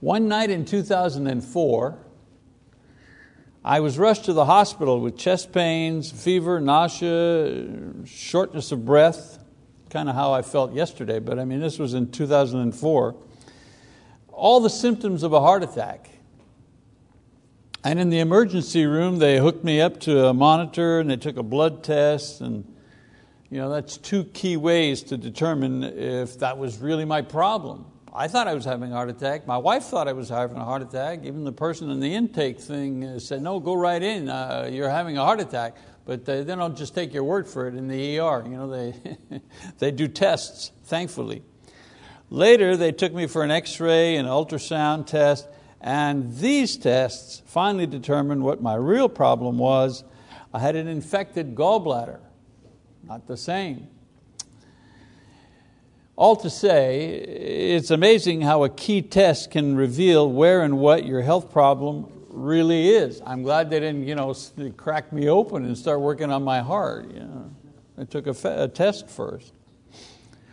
One night in 2004, I was rushed to the hospital with chest pains, fever, nausea, shortness of breath, kind of how I felt yesterday, but I mean, this was in 2004. All the symptoms of a heart attack. And in the emergency room, they hooked me up to a monitor and they took a blood test. And you know, that's two key ways to determine if that was really my problem. I thought I was having a heart attack. My wife thought I was having a heart attack. Even the person in the intake thing uh, said, no, go right in, uh, you're having a heart attack. But they, they don't just take your word for it in the ER. You know, they, they do tests, thankfully. Later, they took me for an x-ray, an ultrasound test, and these tests finally determined what my real problem was. I had an infected gallbladder, not the same. All to say, it's amazing how a key test can reveal where and what your health problem really is. I'm glad they didn't you know, crack me open and start working on my heart. You know. They took a, a test first.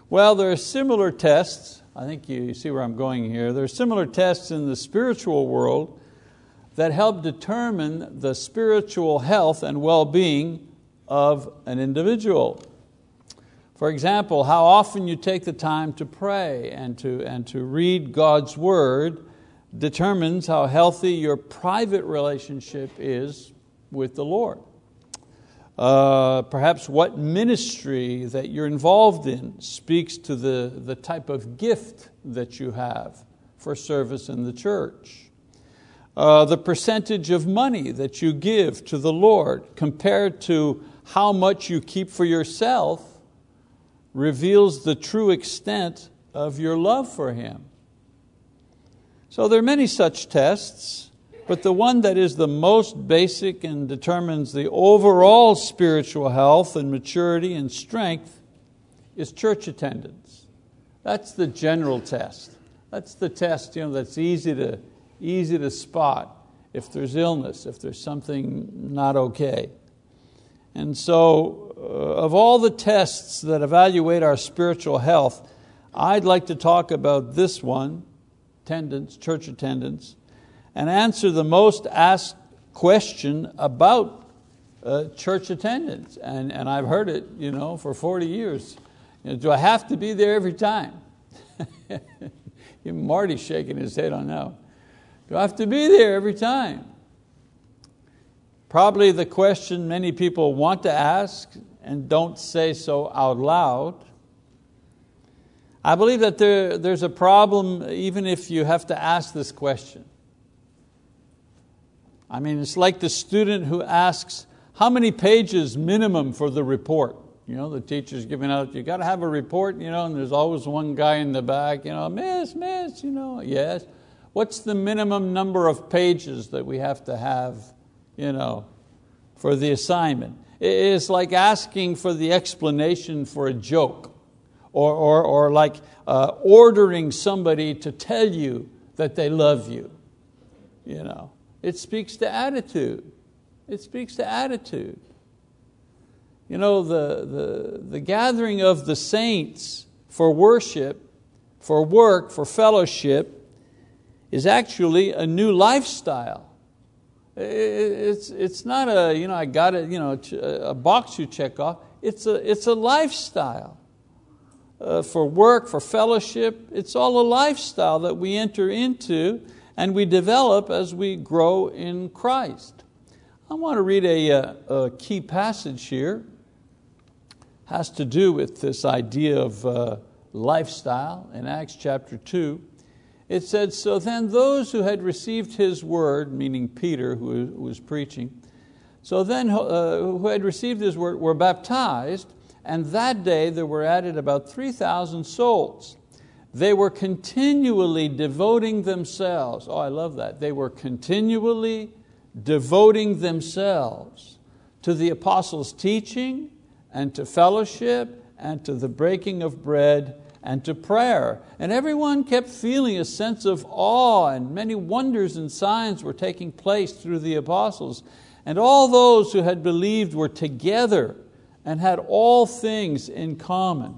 Well, there are similar tests. I think you see where I'm going here. There are similar tests in the spiritual world that help determine the spiritual health and well being of an individual. For example, how often you take the time to pray and to, and to read God's Word determines how healthy your private relationship is with the Lord. Uh, perhaps what ministry that you're involved in speaks to the, the type of gift that you have for service in the church. Uh, the percentage of money that you give to the Lord compared to how much you keep for yourself reveals the true extent of your love for Him. So there are many such tests, but the one that is the most basic and determines the overall spiritual health and maturity and strength is church attendance. That's the general test. That's the test you know, that's easy to, easy to spot if there's illness, if there's something not okay. And so of all the tests that evaluate our spiritual health, I'd like to talk about this one, attendance, church attendance, and answer the most asked question about uh, church attendance. And, and I've heard it you know, for 40 years. You know, do I have to be there every time? Marty's shaking his head on that. Do I have to be there every time? Probably the question many people want to ask and don't say so out loud. I believe that there, there's a problem even if you have to ask this question. I mean, it's like the student who asks, how many pages minimum for the report? You know, the teacher's giving out, you got to have a report, you know, and there's always one guy in the back, you know, miss, miss, you know, yes. What's the minimum number of pages that we have to have, you know, for the assignment? It's like asking for the explanation for a joke or, or, or like uh, ordering somebody to tell you that they love you. you know. It speaks to attitude. It speaks to attitude. You know, the, the, the gathering of the saints for worship, for work, for fellowship, is actually a new lifestyle. It's, it's not a, you know, I got it, you know, a box you check off. It's a, it's a lifestyle. Uh, for work, for fellowship, it's all a lifestyle that we enter into and we develop as we grow in Christ. I want to read a, uh, a key passage here. Has to do with this idea of uh, lifestyle in Acts chapter 2 it said, So then those who had received his word, meaning Peter who was preaching, so then uh, who had received his word were baptized, and that day there were added about 3,000 souls. They were continually devoting themselves. Oh, I love that. They were continually devoting themselves to the apostles' teaching and to fellowship and to the breaking of bread and to prayer. And everyone kept feeling a sense of awe, and many wonders and signs were taking place through the apostles. And all those who had believed were together and had all things in common.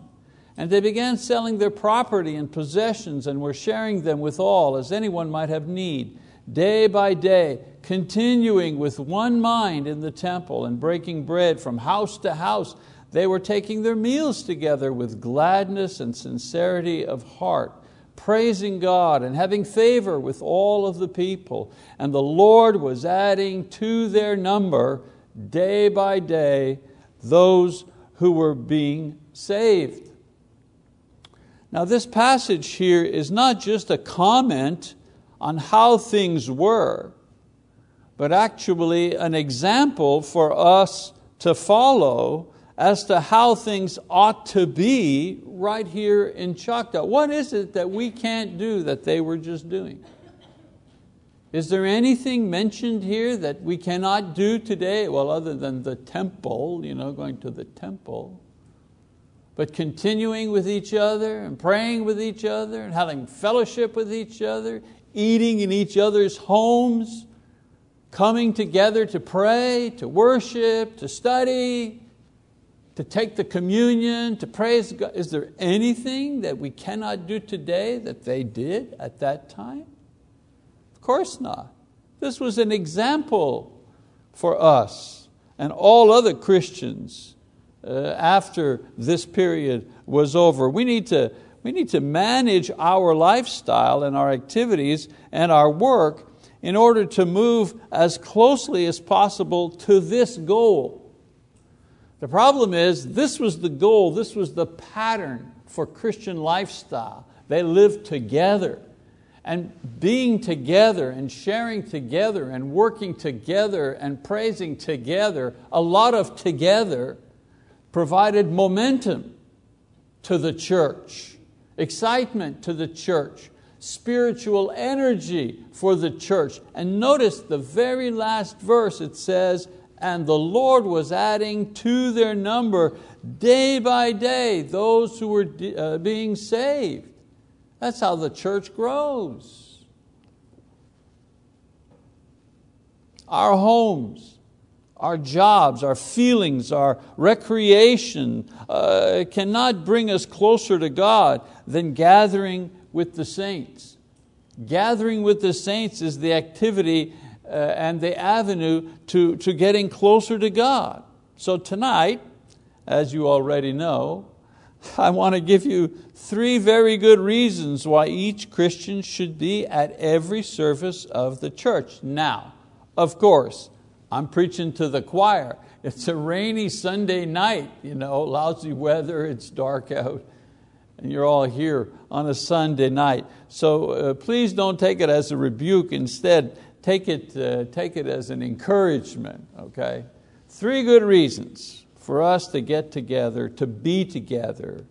And they began selling their property and possessions and were sharing them with all, as anyone might have need, day by day, continuing with one mind in the temple and breaking bread from house to house. They were taking their meals together with gladness and sincerity of heart, praising God and having favor with all of the people. And the Lord was adding to their number day by day those who were being saved. Now, this passage here is not just a comment on how things were, but actually an example for us to follow as to how things ought to be right here in Choctaw. What is it that we can't do that they were just doing? Is there anything mentioned here that we cannot do today? Well, other than the temple, you know, going to the temple but continuing with each other and praying with each other and having fellowship with each other, eating in each other's homes, coming together to pray, to worship, to study, to take the communion, to praise God. Is there anything that we cannot do today that they did at that time? Of course not. This was an example for us and all other Christians uh, after this period was over. We need, to, we need to manage our lifestyle and our activities and our work in order to move as closely as possible to this goal. The problem is, this was the goal, this was the pattern for Christian lifestyle. They lived together. And being together and sharing together and working together and praising together, a lot of together, provided momentum to the church, excitement to the church, spiritual energy for the church. And notice the very last verse, it says, and the Lord was adding to their number day by day those who were uh, being saved. That's how the church grows. Our homes, our jobs, our feelings, our recreation uh, cannot bring us closer to God than gathering with the saints. Gathering with the saints is the activity and the avenue to, to getting closer to God. So tonight, as you already know, I want to give you three very good reasons why each Christian should be at every service of the church. Now, of course, I'm preaching to the choir. It's a rainy Sunday night, you know, lousy weather, it's dark out, and you're all here on a Sunday night. So uh, please don't take it as a rebuke. Instead, take it, uh, take it as an encouragement, okay? Three good reasons for us to get together, to be together,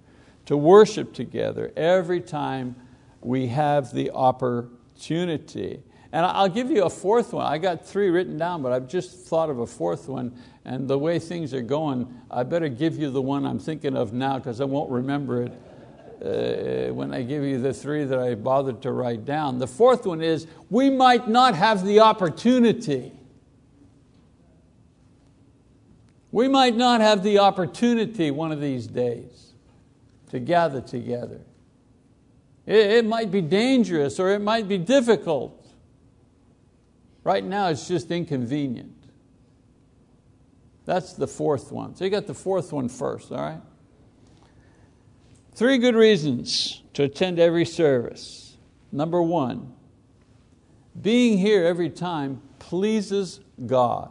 to worship together every time we have the opportunity. And I'll give you a fourth one. I got three written down, but I've just thought of a fourth one. And the way things are going, I better give you the one I'm thinking of now because I won't remember it uh, when I give you the three that I bothered to write down. The fourth one is we might not have the opportunity. We might not have the opportunity one of these days to gather together. It, it might be dangerous or it might be difficult. Right now it's just inconvenient. That's the fourth one. So you got the fourth one first, all right? Three good reasons to attend every service. Number one, being here every time pleases God.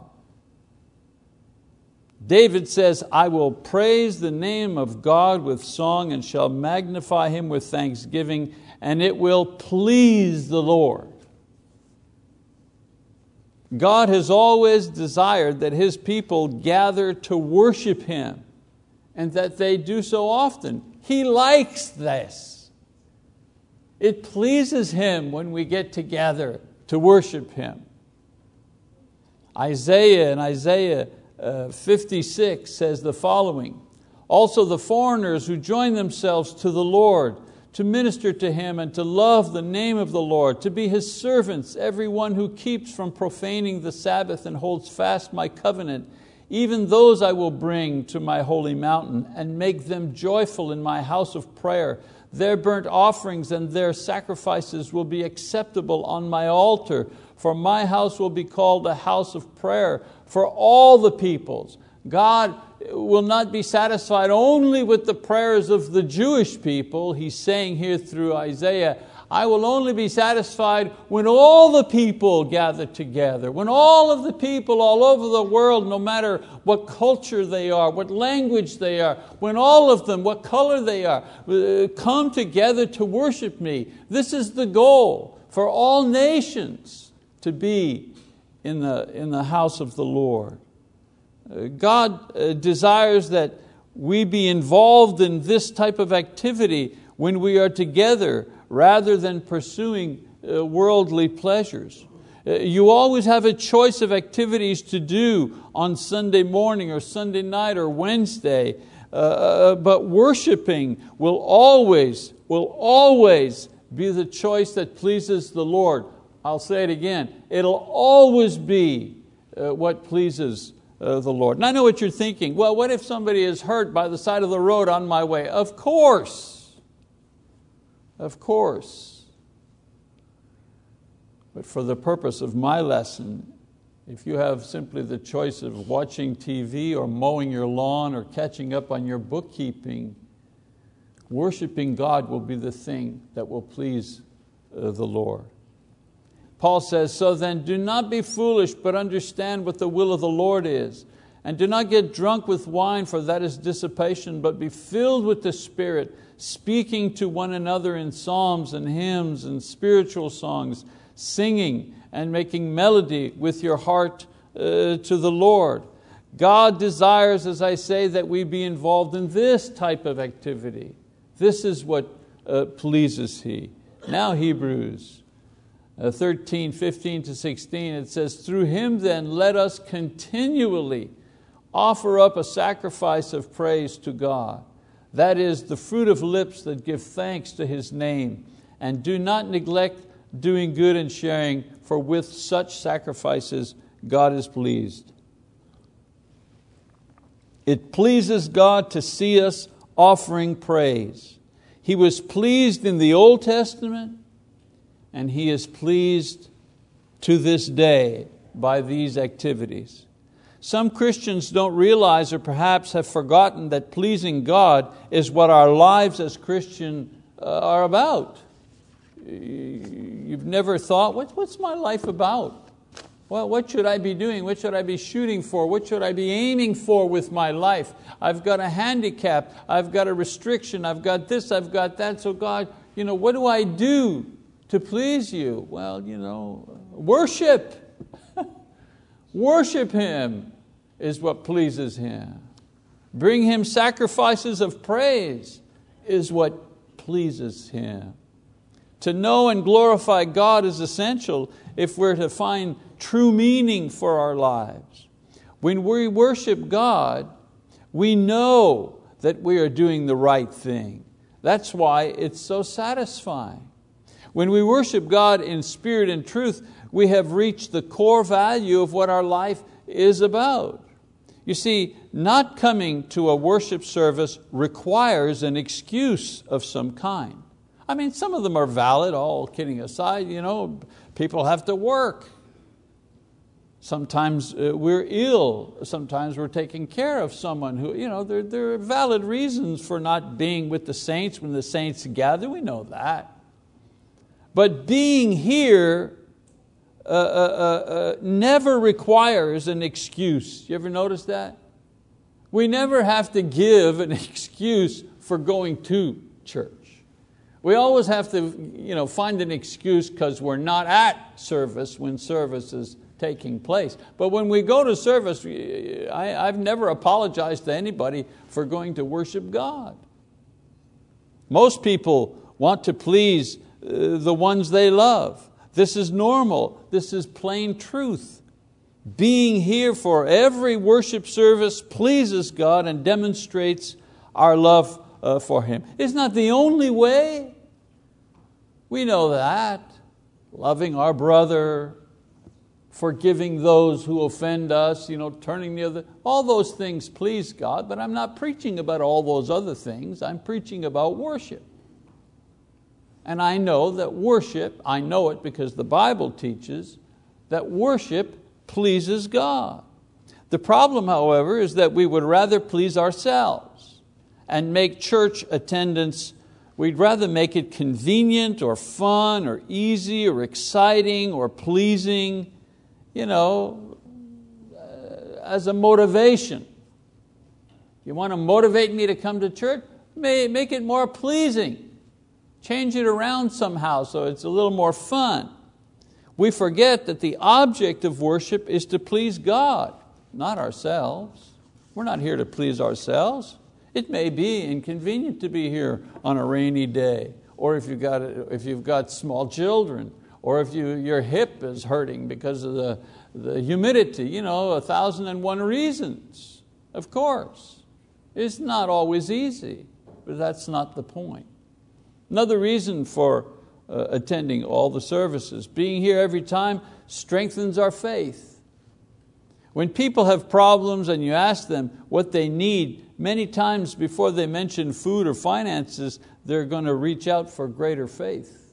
David says, I will praise the name of God with song and shall magnify Him with thanksgiving, and it will please the Lord. God has always desired that His people gather to worship Him and that they do so often. He likes this. It pleases Him when we get together to worship Him. Isaiah in Isaiah uh, 56 says the following Also, the foreigners who join themselves to the Lord to minister to Him and to love the name of the Lord, to be His servants, everyone who keeps from profaning the Sabbath and holds fast my covenant. Even those I will bring to my holy mountain and make them joyful in my house of prayer. Their burnt offerings and their sacrifices will be acceptable on my altar, for my house will be called a house of prayer for all the peoples. God will not be satisfied only with the prayers of the Jewish people. He's saying here through Isaiah, I will only be satisfied when all the people gather together, when all of the people all over the world, no matter what culture they are, what language they are, when all of them, what color they are, uh, come together to worship me. This is the goal for all nations to be in the, in the house of the Lord. Uh, God uh, desires that we be involved in this type of activity when we are together rather than pursuing uh, worldly pleasures. You always have a choice of activities to do on Sunday morning or Sunday night or Wednesday, uh, but worshiping will always, will always be the choice that pleases the Lord. I'll say it again, it'll always be uh, what pleases uh, the Lord. And I know what you're thinking. Well, what if somebody is hurt by the side of the road on my way? Of course. Of course. But for the purpose of my lesson, if you have simply the choice of watching TV or mowing your lawn or catching up on your bookkeeping, worshiping God will be the thing that will please uh, the Lord. Paul says, So then do not be foolish, but understand what the will of the Lord is. And do not get drunk with wine, for that is dissipation, but be filled with the Spirit, speaking to one another in psalms and hymns and spiritual songs, singing and making melody with your heart uh, to the Lord. God desires, as I say, that we be involved in this type of activity. This is what uh, pleases He. Now, Hebrews uh, 13, 15 to 16, it says, Through him then let us continually offer up a sacrifice of praise to God. That is the fruit of lips that give thanks to His name. And do not neglect doing good and sharing, for with such sacrifices God is pleased. It pleases God to see us offering praise. He was pleased in the Old Testament, and He is pleased to this day by these activities. Some Christians don't realize or perhaps have forgotten that pleasing God is what our lives as Christians uh, are about. You've never thought, what's my life about? Well, what should I be doing? What should I be shooting for? What should I be aiming for with my life? I've got a handicap. I've got a restriction. I've got this. I've got that. So, God, you know, what do I do to please you? Well, you know, worship. worship Him is what pleases Him. Bring Him sacrifices of praise is what pleases Him. To know and glorify God is essential if we're to find true meaning for our lives. When we worship God, we know that we are doing the right thing. That's why it's so satisfying. When we worship God in spirit and truth, we have reached the core value of what our life is about. You see, not coming to a worship service requires an excuse of some kind. I mean, some of them are valid, all kidding aside, you know, people have to work. Sometimes uh, we're ill, sometimes we're taking care of someone who, you know, there, there are valid reasons for not being with the saints when the saints gather, we know that. But being here uh, uh, uh, never requires an excuse. You ever notice that? We never have to give an excuse for going to church. We always have to you know, find an excuse because we're not at service when service is taking place. But when we go to service, I, I've never apologized to anybody for going to worship God. Most people want to please the ones they love. This is normal. This is plain truth. Being here for every worship service pleases God and demonstrates our love uh, for Him. It's not the only way. We know that. Loving our brother, forgiving those who offend us, you know, turning the other, all those things please God, but I'm not preaching about all those other things. I'm preaching about worship. And I know that worship, I know it because the Bible teaches that worship pleases God. The problem, however, is that we would rather please ourselves and make church attendance, we'd rather make it convenient or fun or easy or exciting or pleasing you know, uh, as a motivation. You want to motivate me to come to church? Make it more pleasing. Change it around somehow so it's a little more fun. We forget that the object of worship is to please God, not ourselves. We're not here to please ourselves. It may be inconvenient to be here on a rainy day, or if you've got, if you've got small children, or if you, your hip is hurting because of the, the humidity, you know, a thousand and one reasons, of course. It's not always easy, but that's not the point. Another reason for uh, attending all the services, being here every time strengthens our faith. When people have problems and you ask them what they need, many times before they mention food or finances, they're going to reach out for greater faith.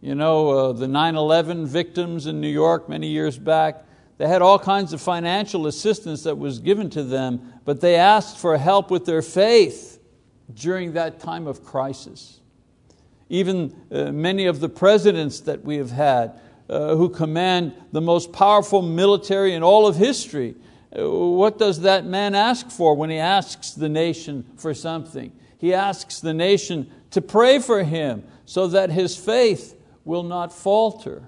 You know, uh, the 9 11 victims in New York many years back, they had all kinds of financial assistance that was given to them, but they asked for help with their faith during that time of crisis. Even uh, many of the presidents that we have had, uh, who command the most powerful military in all of history, uh, what does that man ask for when he asks the nation for something? He asks the nation to pray for him so that his faith will not falter.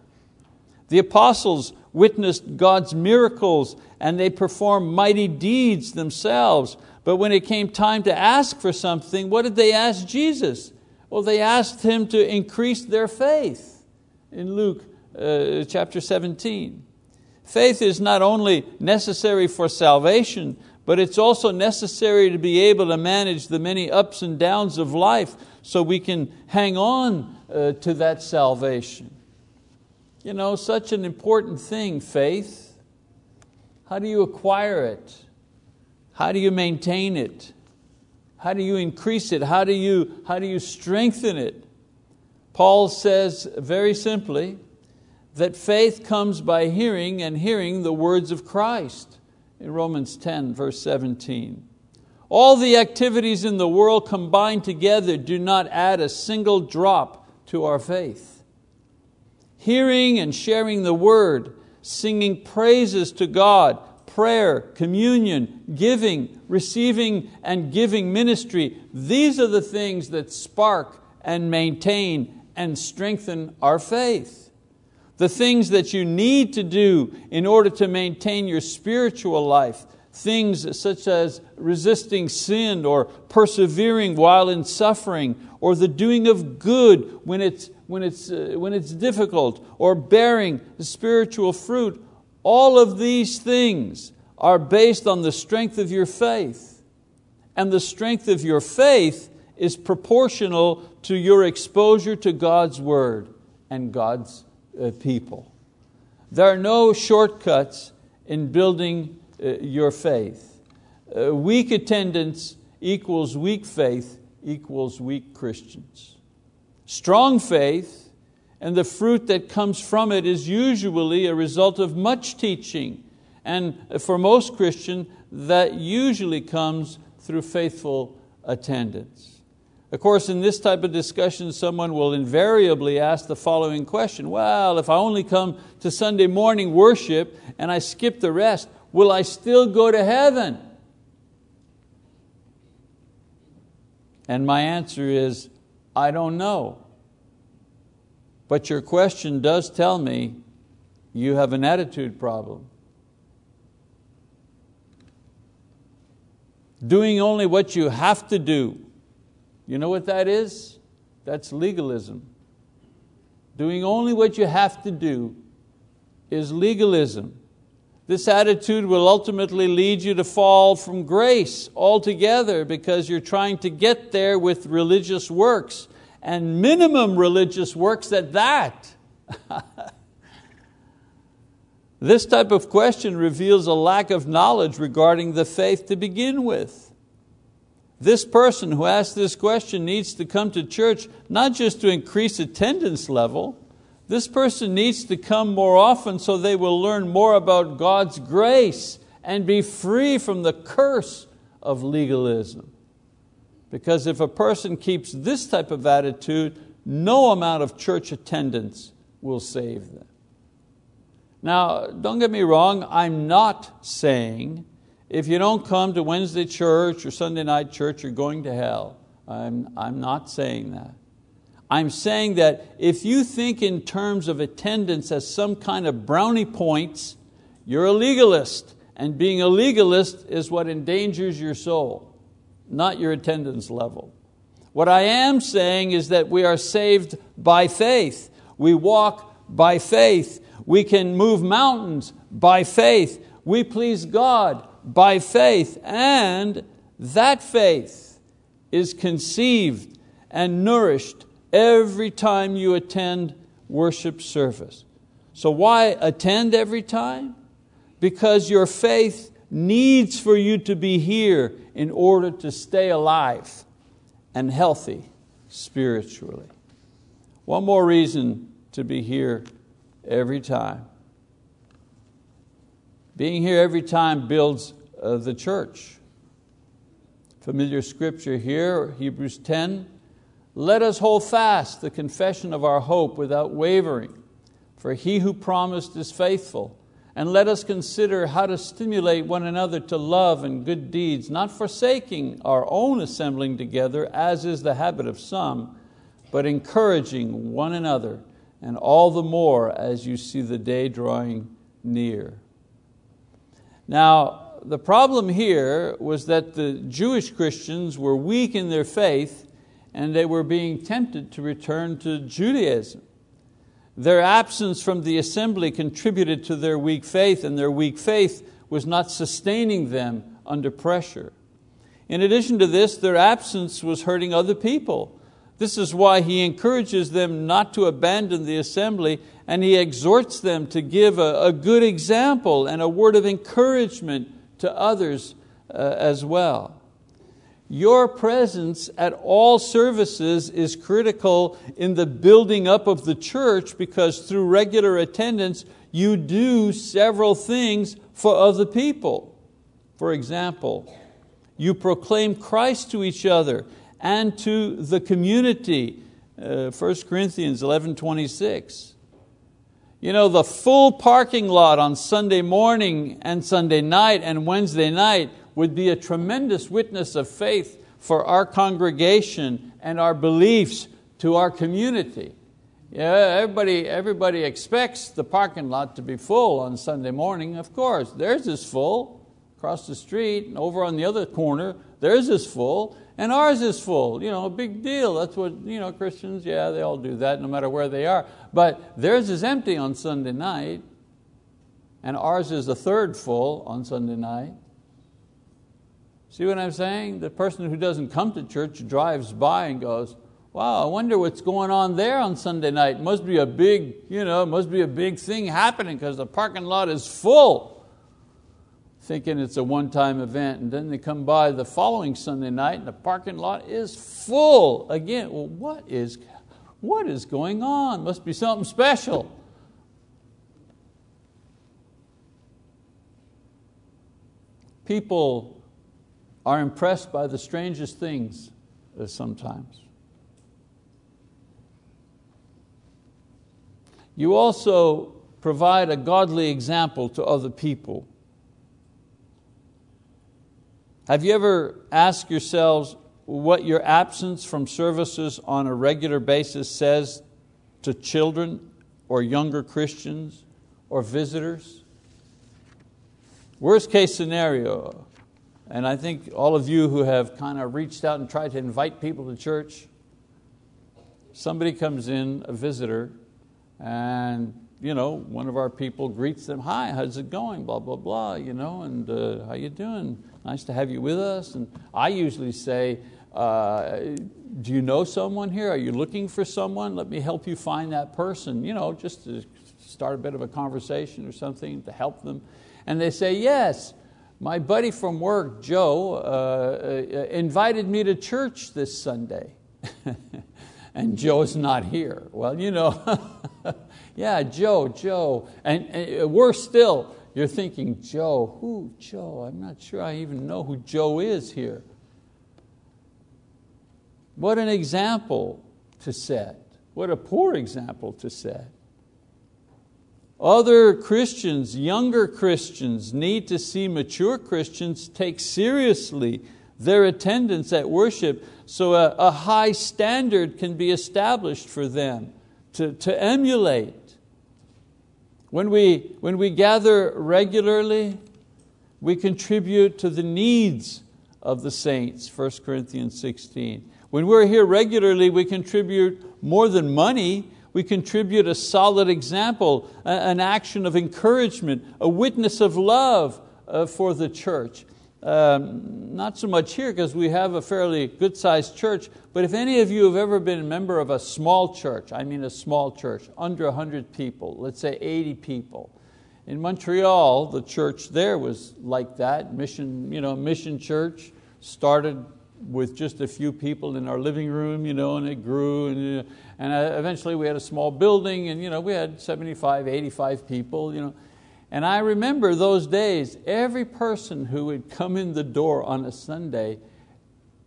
The apostles witnessed God's miracles and they performed mighty deeds themselves. But when it came time to ask for something, what did they ask Jesus? Well, they asked Him to increase their faith in Luke uh, chapter 17. Faith is not only necessary for salvation, but it's also necessary to be able to manage the many ups and downs of life so we can hang on uh, to that salvation. You know, such an important thing, faith. How do you acquire it? How do you maintain it? How do you increase it? How do you, how do you strengthen it? Paul says very simply that faith comes by hearing and hearing the words of Christ in Romans 10, verse 17. All the activities in the world combined together do not add a single drop to our faith. Hearing and sharing the word, singing praises to God, prayer, communion, giving, receiving and giving ministry, these are the things that spark and maintain and strengthen our faith. The things that you need to do in order to maintain your spiritual life, things such as resisting sin or persevering while in suffering or the doing of good when it's, when it's, uh, when it's difficult or bearing spiritual fruit, all of these things are based on the strength of your faith. And the strength of your faith is proportional to your exposure to God's Word and God's uh, people. There are no shortcuts in building your faith. Uh, weak attendance equals weak faith equals weak Christians. Strong faith and the fruit that comes from it is usually a result of much teaching. And for most Christians, that usually comes through faithful attendance. Of course, in this type of discussion, someone will invariably ask the following question Well, if I only come to Sunday morning worship and I skip the rest, will I still go to heaven? And my answer is, I don't know. But your question does tell me you have an attitude problem. Doing only what you have to do. You know what that is? That's legalism. Doing only what you have to do is legalism. This attitude will ultimately lead you to fall from grace altogether because you're trying to get there with religious works and minimum religious works at that. This type of question reveals a lack of knowledge regarding the faith to begin with. This person who asked this question needs to come to church not just to increase attendance level, this person needs to come more often so they will learn more about God's grace and be free from the curse of legalism. Because if a person keeps this type of attitude, no amount of church attendance will save them. Now, don't get me wrong, I'm not saying if you don't come to Wednesday church or Sunday night church, you're going to hell. I'm, I'm not saying that. I'm saying that if you think in terms of attendance as some kind of brownie points, you're a legalist. And being a legalist is what endangers your soul, not your attendance level. What I am saying is that we are saved by faith. We walk by faith. We can move mountains by faith. We please God by faith. And that faith is conceived and nourished every time you attend worship service. So, why attend every time? Because your faith needs for you to be here in order to stay alive and healthy spiritually. One more reason to be here every time. Being here every time builds uh, the church. Familiar scripture here, Hebrews 10 let us hold fast the confession of our hope without wavering, for he who promised is faithful. And let us consider how to stimulate one another to love and good deeds, not forsaking our own assembling together, as is the habit of some, but encouraging one another, and all the more as you see the day drawing near. Now, the problem here was that the Jewish Christians were weak in their faith and they were being tempted to return to Judaism. Their absence from the assembly contributed to their weak faith, and their weak faith was not sustaining them under pressure. In addition to this, their absence was hurting other people. This is why he encourages them not to abandon the assembly and he exhorts them to give a, a good example and a word of encouragement to others uh, as well. Your presence at all services is critical in the building up of the church because through regular attendance, you do several things for other people. For example, you proclaim Christ to each other and to the community. Uh, 1 Corinthians 11 26. You know, the full parking lot on Sunday morning and Sunday night and Wednesday night would be a tremendous witness of faith for our congregation and our beliefs to our community. Yeah, everybody, everybody expects the parking lot to be full on Sunday morning, of course. Theirs is full across the street, and over on the other corner, theirs is full, and ours is full. You know, a big deal. That's what you know, Christians, yeah, they all do that no matter where they are. But theirs is empty on Sunday night, and ours is a third full on Sunday night. See what I'm saying? The person who doesn't come to church drives by and goes, wow, I wonder what's going on there on Sunday night. Must be a big, you know, must be a big thing happening because the parking lot is full. Thinking it's a one-time event, and then they come by the following Sunday night and the parking lot is full again. Well, what is, what is going on? Must be something special. People are impressed by the strangest things uh, sometimes. You also provide a godly example to other people. Have you ever asked yourselves what your absence from services on a regular basis says to children or younger Christians or visitors? Worst case scenario, and I think all of you who have kind of reached out and tried to invite people to church, somebody comes in, a visitor, and you know, one of our people greets them, hi, how's it going, blah, blah, blah, you know, and uh, how you doing? Nice to have you with us. And I usually say, uh, do you know someone here? Are you looking for someone? Let me help you find that person, you know, just to start a bit of a conversation or something to help them. And they say, yes, my buddy from work, Joe, uh, uh invited me to church this Sunday. and Joe's not here. Well, you know, yeah, Joe, Joe. And, and worse still, you're thinking, Joe, who? Joe? I'm not sure I even know who Joe is here. What an example to set. What a poor example to set. Other Christians, younger Christians, need to see mature Christians take seriously their attendance at worship so a, a high standard can be established for them to, to emulate. When we, when we gather regularly, we contribute to the needs of the saints, 1 Corinthians 16. When we're here regularly, we contribute more than money, we contribute a solid example, an action of encouragement, a witness of love uh, for the church. Um, not so much here because we have a fairly good sized church, but if any of you have ever been a member of a small church, I mean a small church, under 100 people, let's say 80 people, in Montreal, the church there was like that, mission, you know, mission church, started with just a few people in our living room, you know, and it grew. And, and uh, eventually we had a small building and you know, we had 75, 85 people. You know. And I remember those days, every person who would come in the door on a Sunday,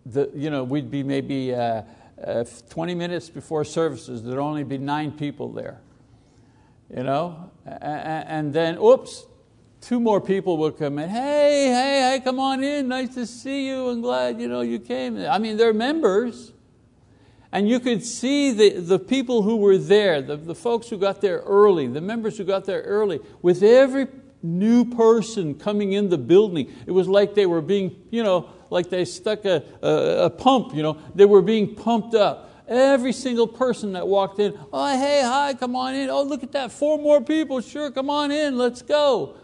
the, you know, we'd be maybe uh, uh, 20 minutes before services, there'd only be nine people there. You know? And then, oops, two more people would come in. Hey, hey, hey, come on in. Nice to see you. I'm glad you, know, you came. I mean, they're members. And you could see the, the people who were there, the, the folks who got there early, the members who got there early, with every new person coming in the building, it was like they were being, you know, like they stuck a, a, a pump, you know, they were being pumped up. Every single person that walked in, oh, hey, hi, come on in. Oh, look at that, four more people, sure, come on in, let's go.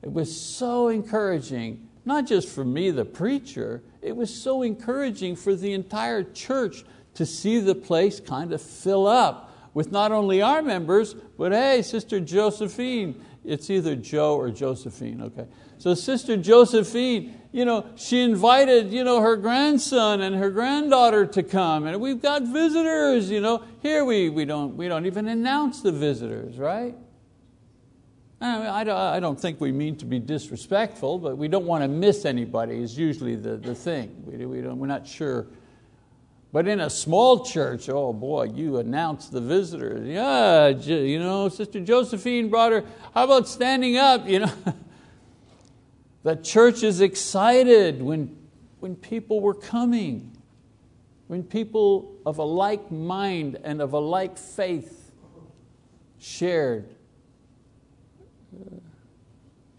It was so encouraging, not just for me, the preacher, it was so encouraging for the entire church to see the place kind of fill up with not only our members, but hey, Sister Josephine, it's either Joe or Josephine, okay. So Sister Josephine, you know, she invited you know, her grandson and her granddaughter to come, and we've got visitors. You know. Here we, we, don't, we don't even announce the visitors, right? I don't think we mean to be disrespectful, but we don't want to miss anybody is usually the, the thing. We, we don't, we're not sure. But in a small church, oh boy, you announce the visitors. Yeah, you know, Sister Josephine brought her, how about standing up? You know? the church is excited when, when people were coming, when people of a like mind and of a like faith shared uh,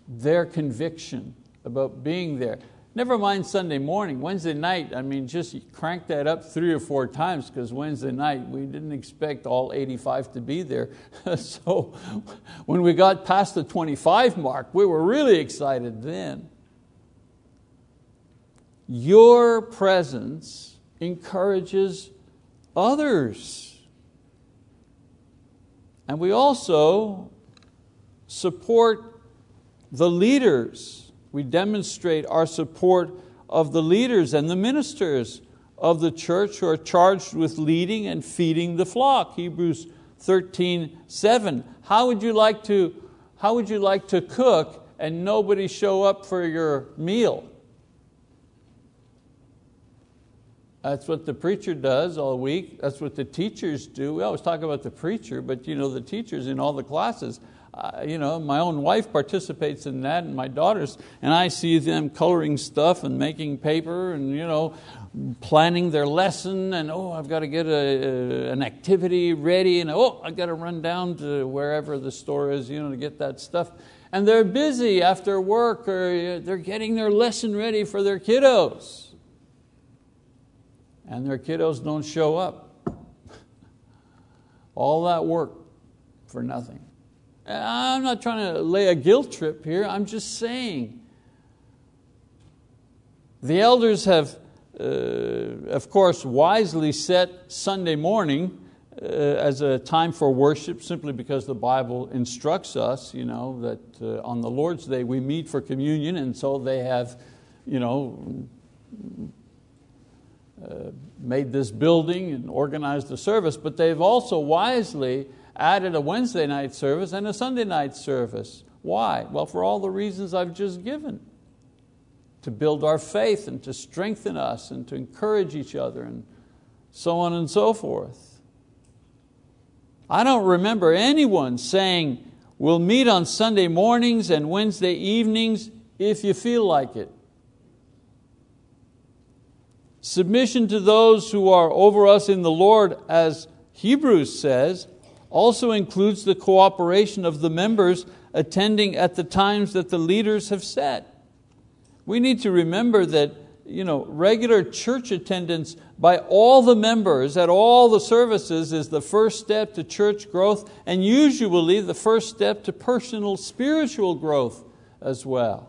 their conviction about being there. Never mind Sunday morning, Wednesday night, I mean, just crank that up three or four times because Wednesday night we didn't expect all 85 to be there. so when we got past the 25 mark, we were really excited then. Your presence encourages others. And we also support the leaders. We demonstrate our support of the leaders and the ministers of the church who are charged with leading and feeding the flock. Hebrews 13, 7. How would you like to, how would you like to cook and nobody show up for your meal? That's what the preacher does all week. That's what the teachers do. We always talk about the preacher, but you know, the teachers in all the classes you know, my own wife participates in that and my daughters, and I see them coloring stuff and making paper and you know, planning their lesson and oh, I've got to get a, a, an activity ready and oh, I've got to run down to wherever the store is you know, to get that stuff. And they're busy after work or they're getting their lesson ready for their kiddos. And their kiddos don't show up. All that work for nothing. I'm not trying to lay a guilt trip here, I'm just saying. The elders have uh, of course, wisely set Sunday morning uh, as a time for worship simply because the Bible instructs us you know, that uh, on the Lord's Day we meet for communion and so they have you know, uh, made this building and organized the service, but they've also wisely added a Wednesday night service and a Sunday night service. Why? Well, for all the reasons I've just given. To build our faith and to strengthen us and to encourage each other and so on and so forth. I don't remember anyone saying, we'll meet on Sunday mornings and Wednesday evenings if you feel like it. Submission to those who are over us in the Lord, as Hebrews says, also includes the cooperation of the members attending at the times that the leaders have set. We need to remember that you know, regular church attendance by all the members at all the services is the first step to church growth and usually the first step to personal spiritual growth as well.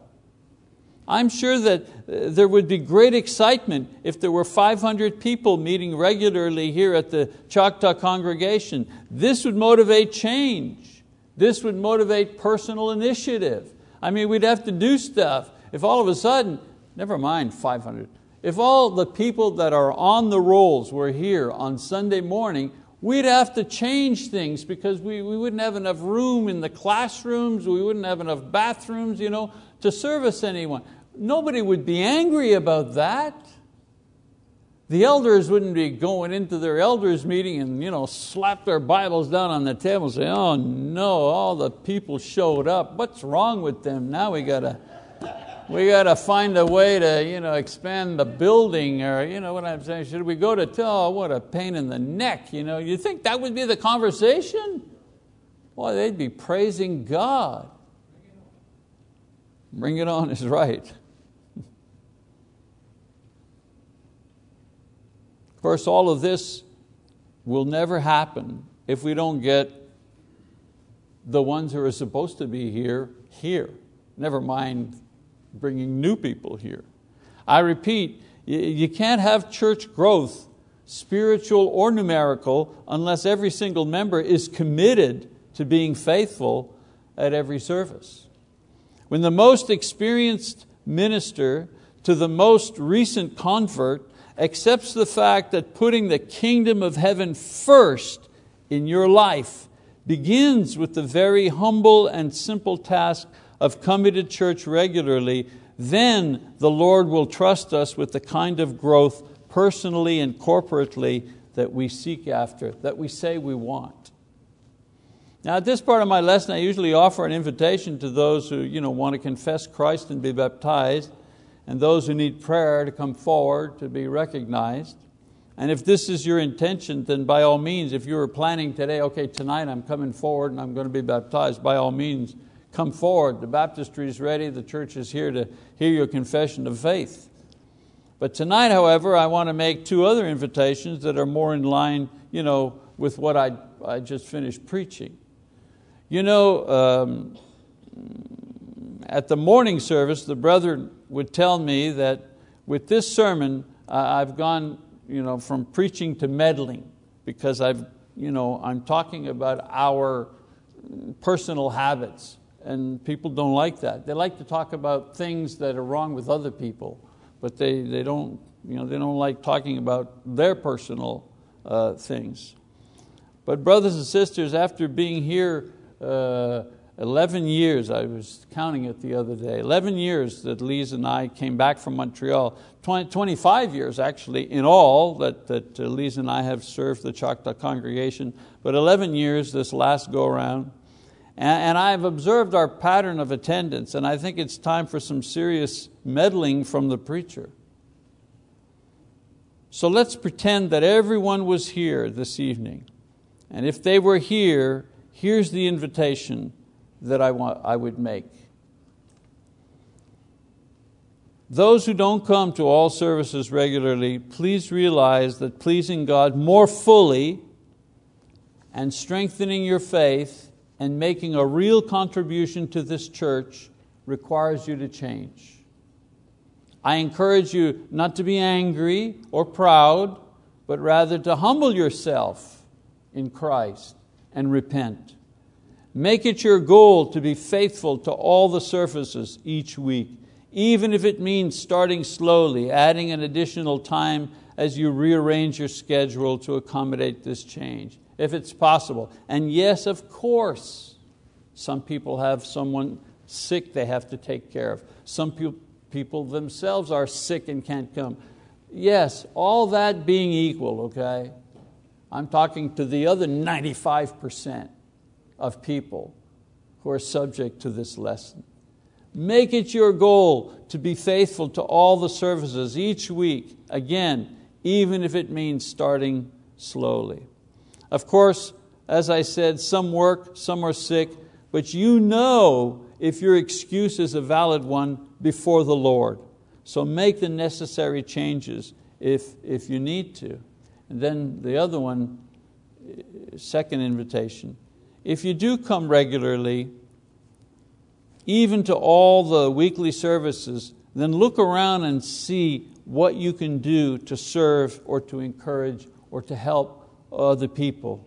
I'm sure that uh, there would be great excitement if there were 500 people meeting regularly here at the Choctaw congregation. This would motivate change. This would motivate personal initiative. I mean, we'd have to do stuff. If all of a sudden, never mind 500, if all the people that are on the rolls were here on Sunday morning, we'd have to change things because we, we wouldn't have enough room in the classrooms, we wouldn't have enough bathrooms you know, to service anyone. Nobody would be angry about that. The elders wouldn't be going into their elders meeting and you know, slap their Bibles down on the table and say, oh no, all the people showed up. What's wrong with them? Now we got to we got to find a way to you know, expand the building or you know what I'm saying. Should we go to tell, oh, what a pain in the neck. You, know, you think that would be the conversation? Well, they'd be praising God. Bring it on is right. Of course, all of this will never happen if we don't get the ones who are supposed to be here, here. Never mind bringing new people here. I repeat, you can't have church growth, spiritual or numerical, unless every single member is committed to being faithful at every service. When the most experienced minister to the most recent convert accepts the fact that putting the kingdom of heaven first in your life begins with the very humble and simple task of coming to church regularly, then the Lord will trust us with the kind of growth personally and corporately that we seek after, that we say we want. Now, at this part of my lesson, I usually offer an invitation to those who you know, want to confess Christ and be baptized and those who need prayer to come forward to be recognized. And if this is your intention, then by all means, if you were planning today, okay, tonight I'm coming forward and I'm going to be baptized, by all means, come forward. The baptistry is ready, the church is here to hear your confession of faith. But tonight, however, I want to make two other invitations that are more in line you know, with what I, I just finished preaching. You know, um, at the morning service, the brother would tell me that with this sermon, I've gone you know, from preaching to meddling because I've, you know, I'm talking about our personal habits and people don't like that. They like to talk about things that are wrong with other people, but they, they, don't, you know, they don't like talking about their personal uh, things. But brothers and sisters, after being here uh, 11 years, I was counting it the other day, 11 years that Lise and I came back from Montreal, 20, 25 years actually in all that, that uh, Lise and I have served the Choctaw congregation, but 11 years this last go around. And, and I've observed our pattern of attendance, and I think it's time for some serious meddling from the preacher. So let's pretend that everyone was here this evening. And if they were here, here's the invitation that I, want, I would make. Those who don't come to all services regularly, please realize that pleasing God more fully and strengthening your faith and making a real contribution to this church requires you to change. I encourage you not to be angry or proud, but rather to humble yourself in Christ and repent. Make it your goal to be faithful to all the services each week, even if it means starting slowly, adding an additional time as you rearrange your schedule to accommodate this change, if it's possible. And yes, of course, some people have someone sick they have to take care of. Some people themselves are sick and can't come. Yes, all that being equal, okay? I'm talking to the other 95% of people who are subject to this lesson. Make it your goal to be faithful to all the services each week, again, even if it means starting slowly. Of course, as I said, some work, some are sick, but you know if your excuse is a valid one before the Lord. So make the necessary changes if, if you need to. And then the other one, second invitation. If you do come regularly, even to all the weekly services, then look around and see what you can do to serve or to encourage or to help other people.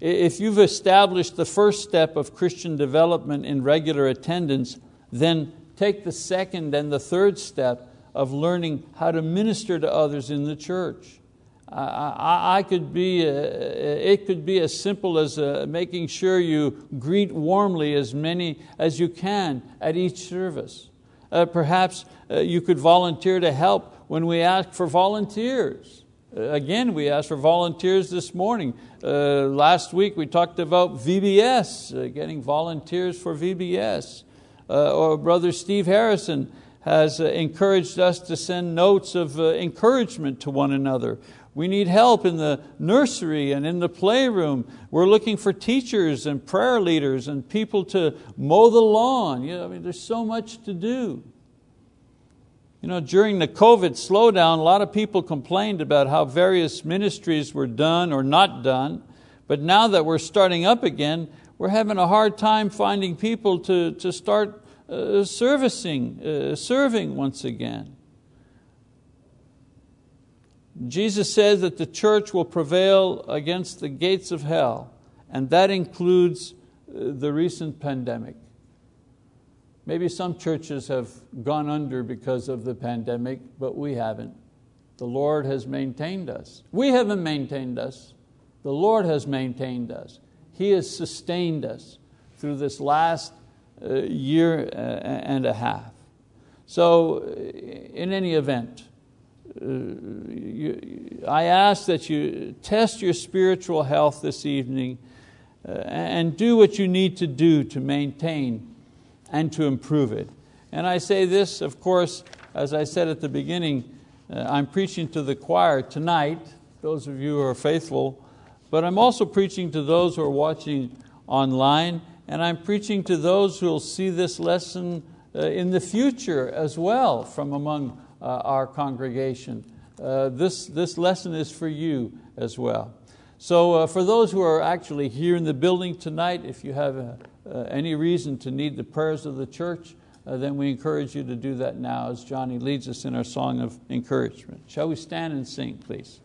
If you've established the first step of Christian development in regular attendance, then take the second and the third step of learning how to minister to others in the church. I, I could be, uh, it could be as simple as uh, making sure you greet warmly as many as you can at each service. Uh, perhaps uh, you could volunteer to help when we ask for volunteers. Uh, again, we asked for volunteers this morning. Uh, last week we talked about VBS, getting volunteers for VBS. or Brother Steve Harrison has encouraged us to send notes of encouragement to one another. We need help in the nursery and in the playroom. We're looking for teachers and prayer leaders and people to mow the lawn. You know, I mean, there's so much to do. You know, during the COVID slowdown, a lot of people complained about how various ministries were done or not done. But now that we're starting up again, we're having a hard time finding people to, to start uh, servicing, uh, serving once again. Jesus says that the church will prevail against the gates of hell, and that includes uh, the recent pandemic. Maybe some churches have gone under because of the pandemic, but we haven't. The Lord has maintained us. We haven't maintained us. The Lord has maintained us. He has sustained us through this last uh, year uh, and a half. So, in any event, you, I ask that you test your spiritual health this evening uh, and do what you need to do to maintain and to improve it. And I say this, of course, as I said at the beginning, uh, I'm preaching to the choir tonight, those of you who are faithful, but I'm also preaching to those who are watching online, and I'm preaching to those who will see this lesson uh, in the future as well from among uh, our congregation. Uh, this, this lesson is for you as well. So uh, for those who are actually here in the building tonight, if you have any reason to need the prayers of the church, then we encourage you to do that now as Johnny leads us in our song of encouragement. Shall we stand and sing, please?